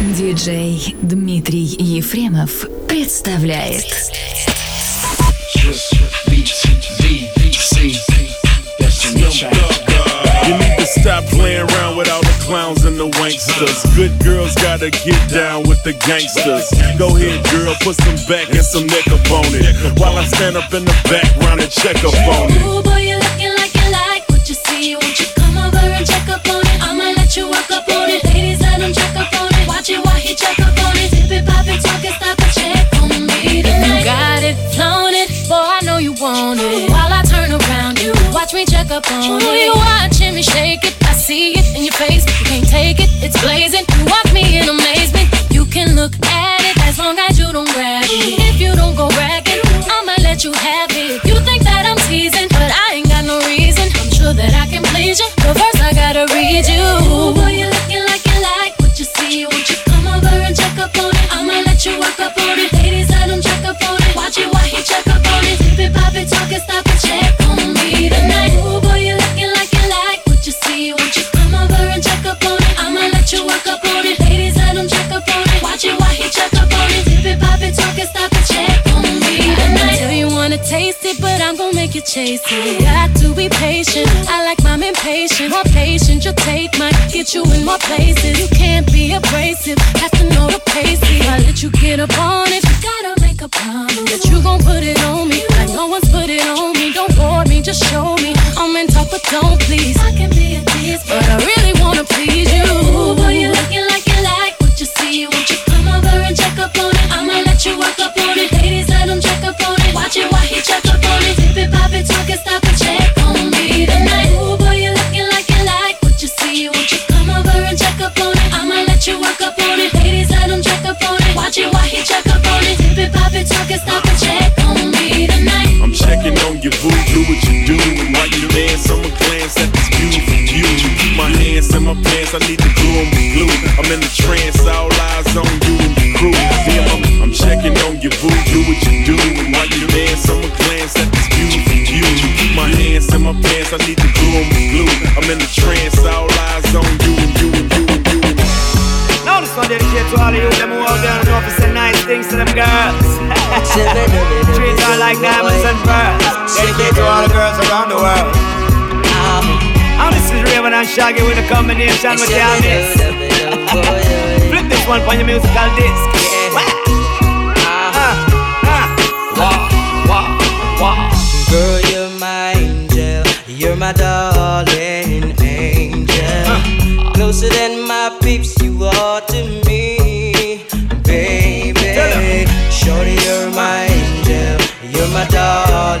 Диджей Дмитрий Ефремов представляет You need to stop playing around with all the clowns and the wanksters. Good girls gotta get down with the gangsters. Go ahead, girl, put some back and some neck up on it. While I stand up in the background and check up on it. Up on it. You watching me shake it, I see it in your face. You can't take it, it's blazing. You watch me in amazement. You can look at it as long as you don't grab it. If you don't go ragged, I'ma let you have it. You think that I'm teasing, but I ain't got no reason. I'm sure that I can please you, but first I gotta read you. Ooh, boy, you looking like you like what you see. Won't you come over and check up on it? I'ma let you walk up on it. Ladies, let him check up on it. Watch it while he check up on it. Tip it, pop it, talk it, stop it, check on me You chase it. Got to be patient. I like mine impatient. More patient, you'll take might get you in more places. You can't be abrasive. Have to know the pace. I let you get up on it, gotta make a promise that you gon' put it on me. Like no one's put it on me. Don't bore me, just show me. I'm in talk, but don't please. I can be a tease, but I really wanna please you. Ooh, boy, you looking like you like what you see. Won't you come over and check up on it? I'ma let you walk up on it. While he check up on it. Pop it, talk it, stop it, check on me tonight. I'm checking on your boo, do what you do. And while you dance, I'ma glance at this beautiful view. Keep my hands in my pants, I need to glue 'em with glue. I'm in the trance, all eyes on you and the crew. Feel I'm, I'm checking on your boo, do what you do. And while you dance, I'ma glance at this beautiful view. Keep my hands in my pants, I need to glue 'em with glue. I'm in the trance, all eyes on you this one dedicated to all of you them who out there and know to say nice things to them girls. Treat her like diamonds and pearls. Dedicated to all the girls around the world. And this is Rayvon and Shaggy with a combination with miss. Flip this one for your musical disc. Wah. Ah, ah. Girl, you're my angel. You're my darling angel. Closer than you are to me, baby. Shorty, you're my angel. You're my darling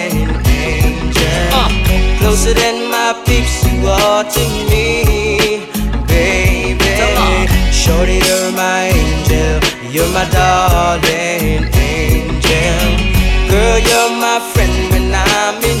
Closer than my peeps, you are to me, baby. Shorty, you're my angel. You're my darling angel. Girl, you're my friend when I'm in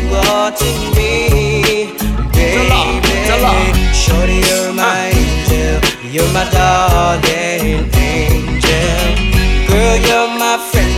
are to me, baby. Shorty, you're my angel. You're my darling angel. Girl, you're my friend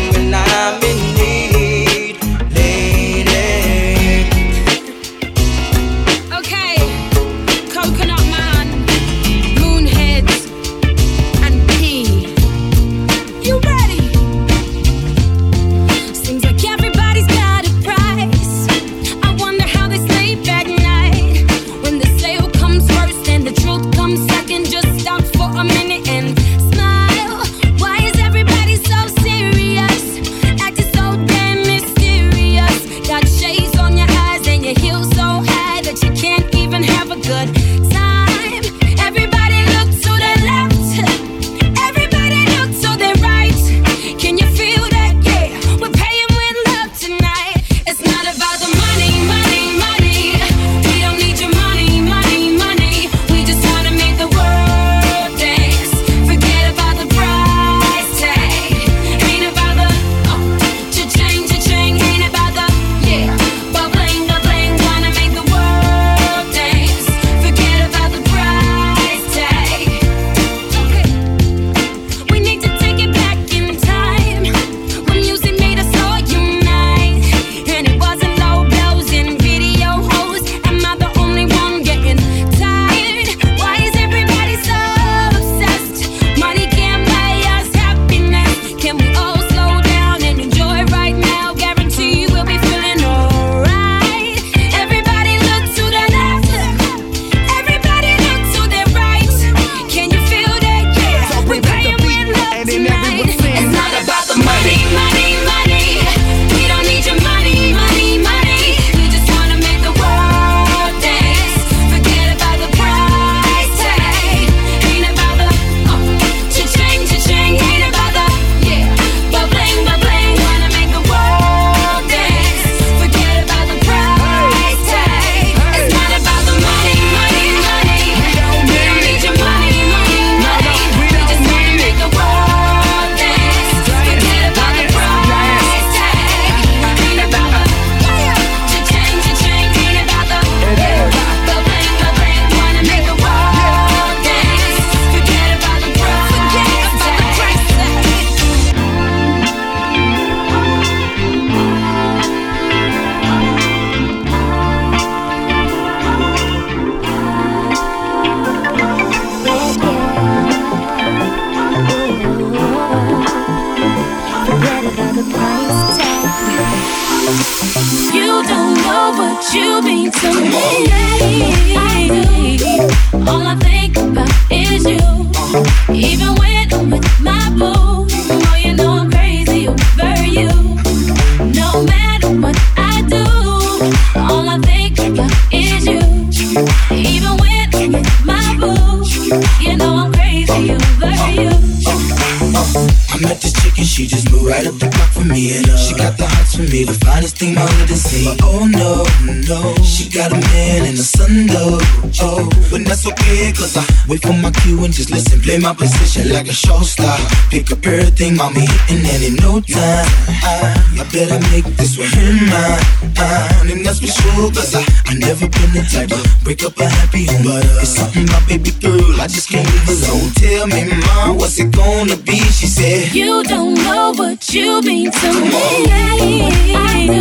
Oh no, no, she got a man in the sun though. Oh, but that's okay, cause I wait for my cue and just listen. Play my position like a show star. Pick up everything, mommy, hitting and in no time. I, ah, I better make this one in mine. Ah, and that's for sure, cause I, I never been the type to break up a happy home. But uh, it's something my baby girl, I just can't leave alone. Tell me, mom, what's it gonna be? She said, You don't know what you mean to me.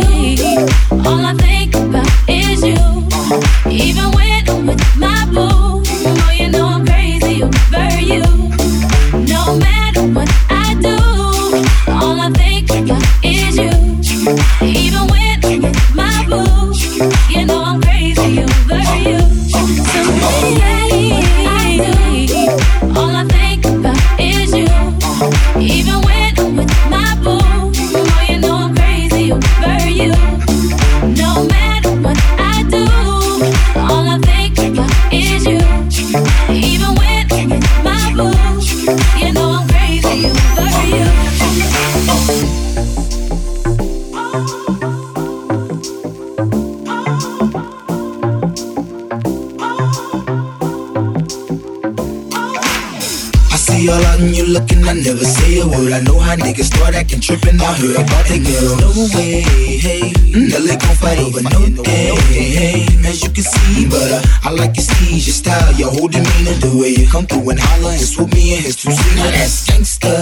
see, but uh, I like your steeze, your style, your whole demeanor, the way you come through and holler and swoop me in his two Now that's gangsta,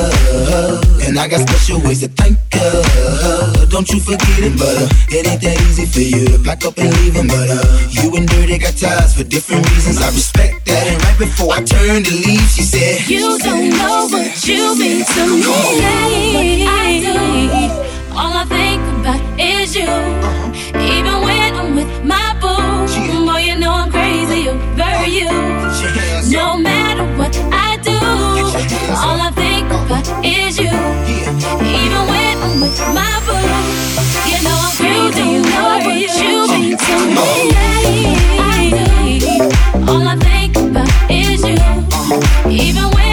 and I got special ways to thank her. Don't you forget it, but uh, it ain't that easy for you to pack up and leave him, but uh, you and Dirty got ties for different reasons. I respect that, and right before I turned to leave, she said, You don't know what you mean to me. I do. All I think about is you. my. You know I'm crazy you. you. All I think about is you, even when.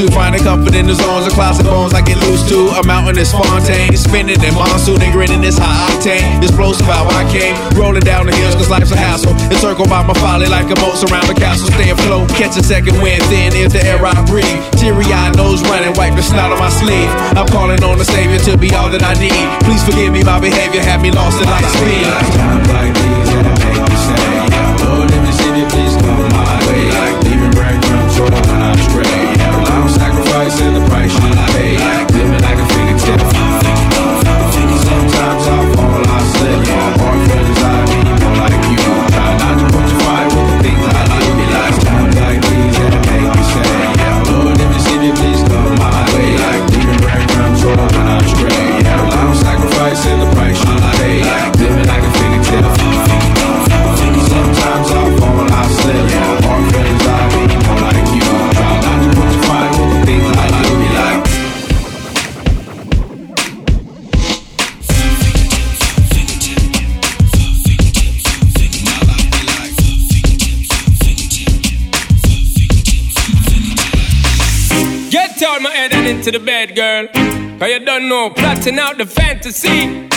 To. Finding comfort in the zones of closet bones I get loose to. A mountain is Fontaine. Spinning in monsoon and grinning this high octane. Explosive how I came. Rolling down the hills cause life's a hassle. Encircled by my folly like a moat around the castle. Stay afloat. Catch a second wind. Thin is the air I breathe. Teary eyed nose running. Wipe the snot on my sleeve. I'm calling on the savior to be all that I need. Please forgive me my behavior. Had me lost in light speed. Like these make me say, Lord, if you see me, please come my way. Sacrifice in Cause you don't know, plotting out the fantasy.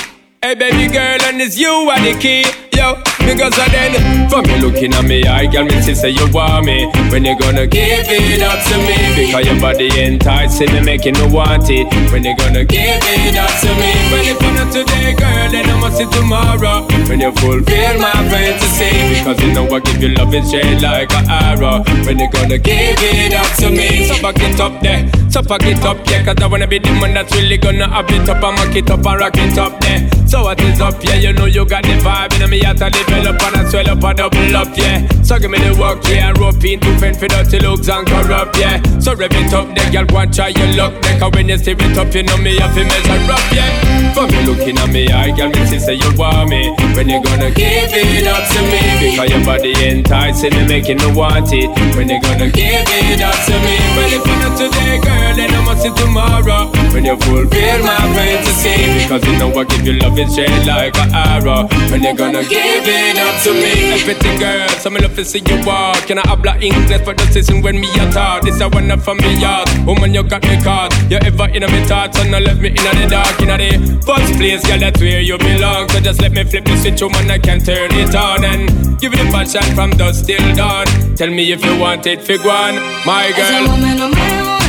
Hey, baby girl, and it's you are the key. Yo, because I then, from you looking at me, I girl, me say you want me. When you gonna give it up to me? Because your body enticing me, making me want it. When you gonna give it up to me? Well, if not today, girl, then I must see tomorrow. When you fulfill my fantasy. Because you know I give you love and shade like an arrow. When you gonna give it up to me? So back it up there, so pack it up, yeah. Cause I wanna be the one that's really gonna have it up and mock it up and rock it up there. So what is up, yeah? You know you got the vibe, and me out to develop and I swell up and double up, yeah. So give me the work, yeah, and rope in to fend for dirty looks and corrupt, yeah. So rev it up, there, girl, go and try your luck, there. Cause when you steer it up, you know me I feel measure up, yeah. For me looking at me, I girl, me see say you want me. When you gonna give it up to me? Because your body enticing me, making me want it. When you gonna give it up to me? Well, if not today, girl, then I must see tomorrow. When you fulfill my fantasy, because you know I give you love and straight like an arrow. When you gonna give it up to me? Everything, girl, so me love to see you walk. Can I habla English for the season when me a talk? This a one up from me yard. Woman, you got me caught. You ever in my thoughts and not left me in the dark, in the first place, girl, that's where you belong. So just let me flip the switch, woman, I can turn it on and give it a passion from dusk till dawn. Tell me if you want it, fig one, my girl.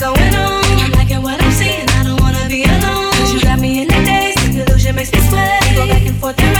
Going on. I'm liking what I'm seeing, I don't wanna be you got me in the daze, the illusion makes me sway. We go back and forth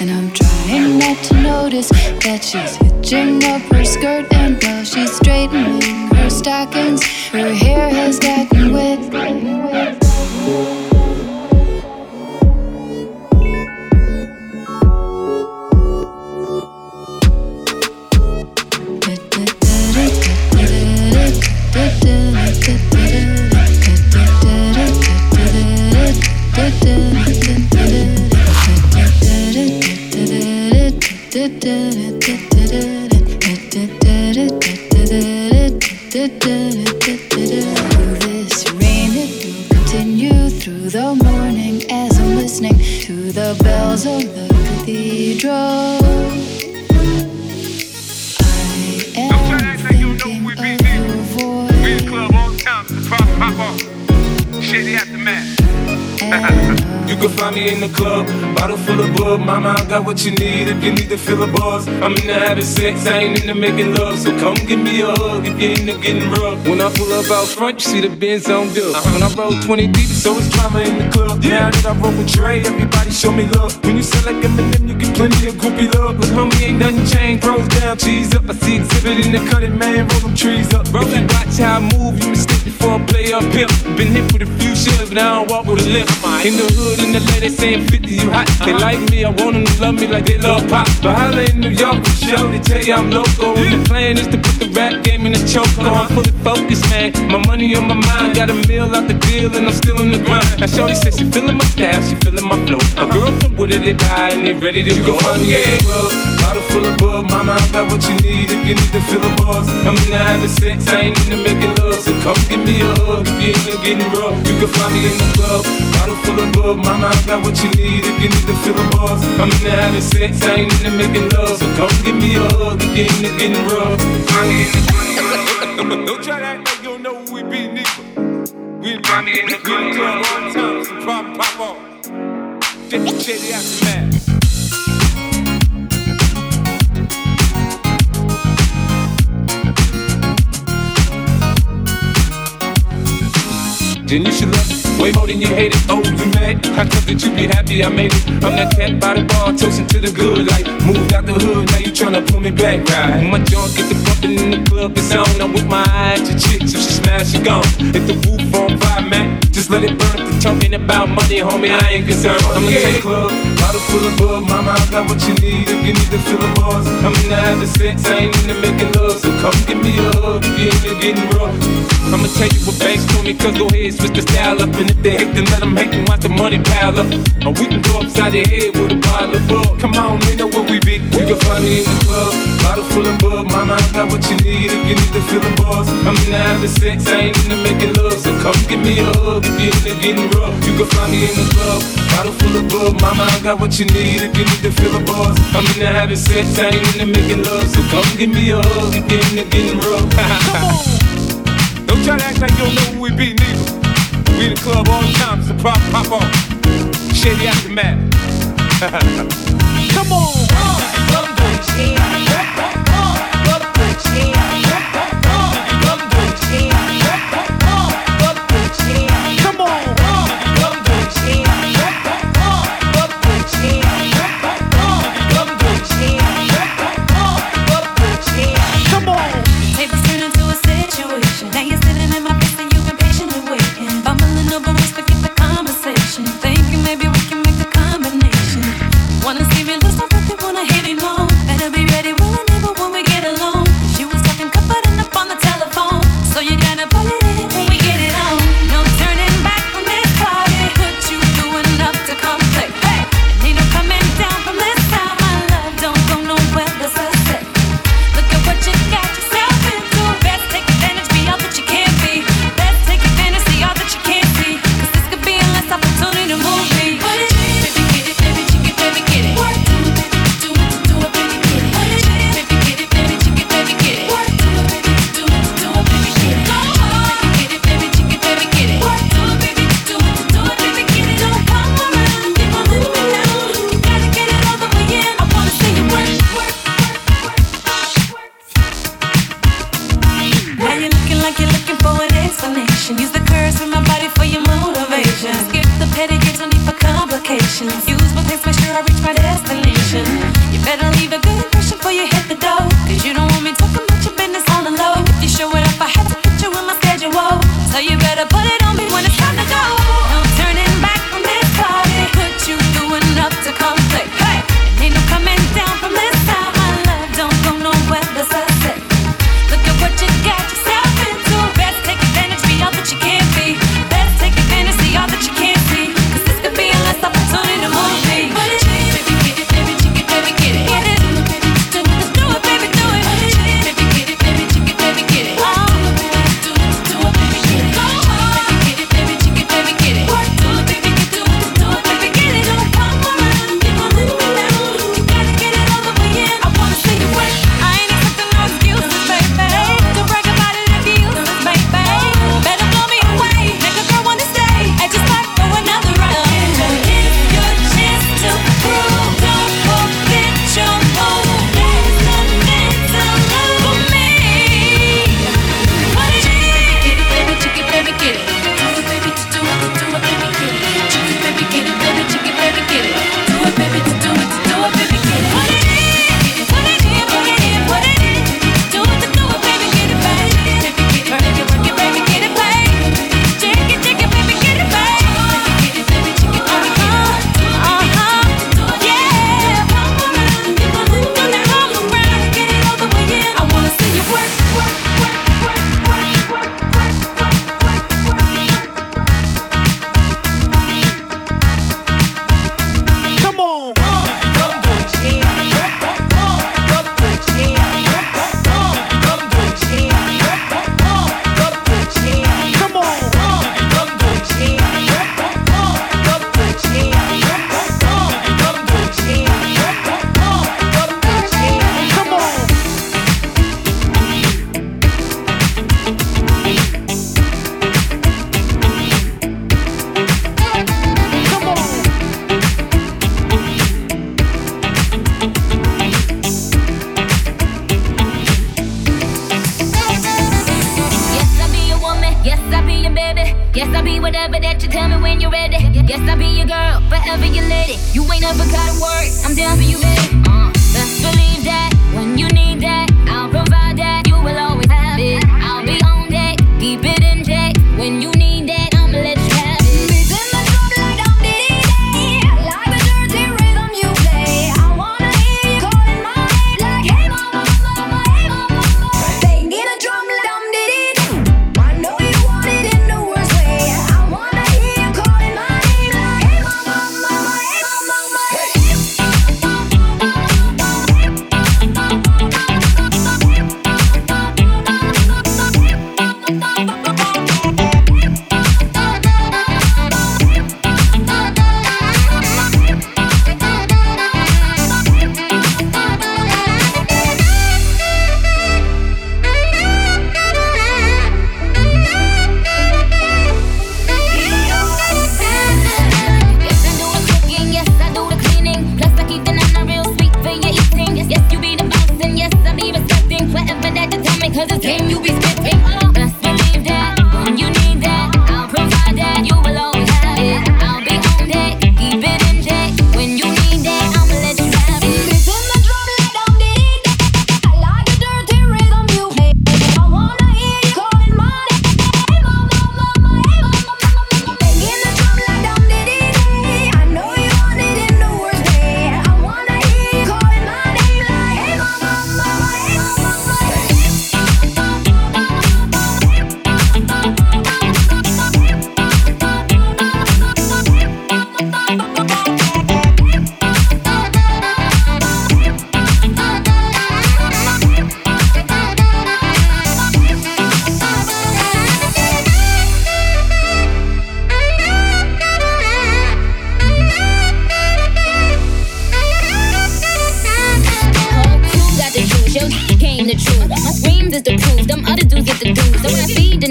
And I'm trying not to notice that she's hitching up her skirt. And while she's straightening her stockings, her hair has gotten find me in the club, bottle full of bub. Mama, I got what you need if you need to fill a buzz. I'm into having sex, I ain't into making love. So come give me a hug if you're into getting rough. When I pull up out front, you see the Benz on dub. Uh-huh. When I roll 20 deep, so it's drama in the club. Now that I roll with Dre, everybody show me love. When you sell like Eminem, you get plenty of groupie love. But homie, ain't nothing changed. Rolls down, cheese up. I see exhibit in the cutting, man. Roll them trees up. Roll that watch how I move, you mistake before I play up pimp. Been hit with a few shots, but I don't walk with a limp. In the hood, in the lady saying 50, you hot. They like me, I want them to love me like they love pop. But holla in New York for show, they tell you I'm local. And the plan is to put the rap game in a choke. I'm fully focused, man. My money on my mind, got a meal out the deal, and I'm still in the grind. Now, Shorty says she feeling my style, she feeling my flow. A girl from Wooded, they buy, and they ready to go. Find me in the bottle full of bub. Mama, I got what you need if you need to feel the buzz. I'm in the having sex, I ain't into making love. So come give me a hug if you're into getting rough. You can find me in the club, bottle full of bug. Mama, I got what you need if you need to feel the buzz. I'm in the having sex, I ain't into making love. So come give me a hug if you're into getting rough. Find me in the club. Don't try to act like you don't know who we be, nigga. We in the, in the club the time, so pop, pop off. Just shady aftermath. Then you should love way more than you hate it. Oh, you mad? I thought that you'd be happy I made it. I'm that cat by the bar, toasting to the good. Like, moved out the hood, now you tryna pull me back, right? My junk get the bumping in the club, it's on. I'm with my eyes to chicks, if she smash, she gone. Hit the roof on fire, man. Just let it burn. If talking about money, homie, I ain't concerned. I'm in the club, bottle full of bug. I got what you need if you need to fill the bars. I'm in the having sex, I ain't into making love. So come give me a hug if you ain't getting rough. I'ma tell you what banks told me, cause go ahead, switch the style up. And if they hate, then let them hate and watch the money pile up. Or we can go upside the head with a bottle of bug. Come on, they know where we be. You can find me in the club, bottle full of bug. Mama, I got what you need if you need to fill the bars. I'm in the having sex, I ain't into making love. So come give me a hug if you're into getting rough. You can find me in the club, bottle full of bug. Mama, I got what you need if you need to fill the bars. I'm in the having sex, I ain't into making love. So come give me a hug if you're into getting rough. come on. Don't try to act like you don't know who we be, neither. We in the club all the time, so pop, pop off. Shady aftermath. Come on. Come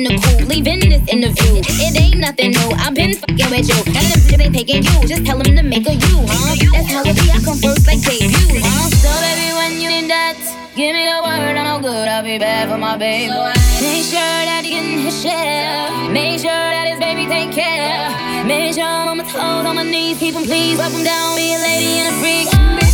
in the cool, leaving this interview. It ain't nothing new, I've been fucking with you. And them bitches ain't taking you, just tell them to make a you, huh? That's how it be, I come first like debut, huh? So baby, when you need that, give me the word, I'm no good, I'll be bad for my baby. Make sure that he getting his share, make sure that his baby take care. Make sure I'm on my toes, on my knees, keep him please, wipe him down, be a lady and a freak.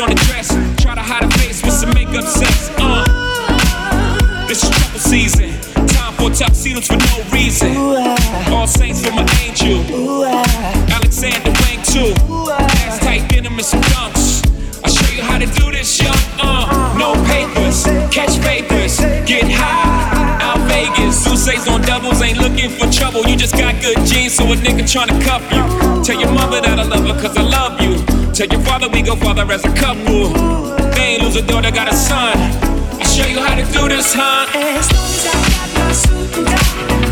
On the dress. Try to hide a face with some makeup sex. Uh. This is trouble season. Time for tuxedos for no reason. All saints for my angel. Alexander Wang too. Ass tight denim and some dunks. I'll show you how to do this, young. Uh, no papers, catch papers, get high. Out Vegas, Sousa's on doubles, ain't looking for trouble. You just got good genes, so a nigga tryna cuff you. Tell your mother that I love her, cause I love you. Tell your father we go father as a couple. They ain't lose a daughter, got a son. I'll show you how to do this, huh? As long as I got my suit and tie,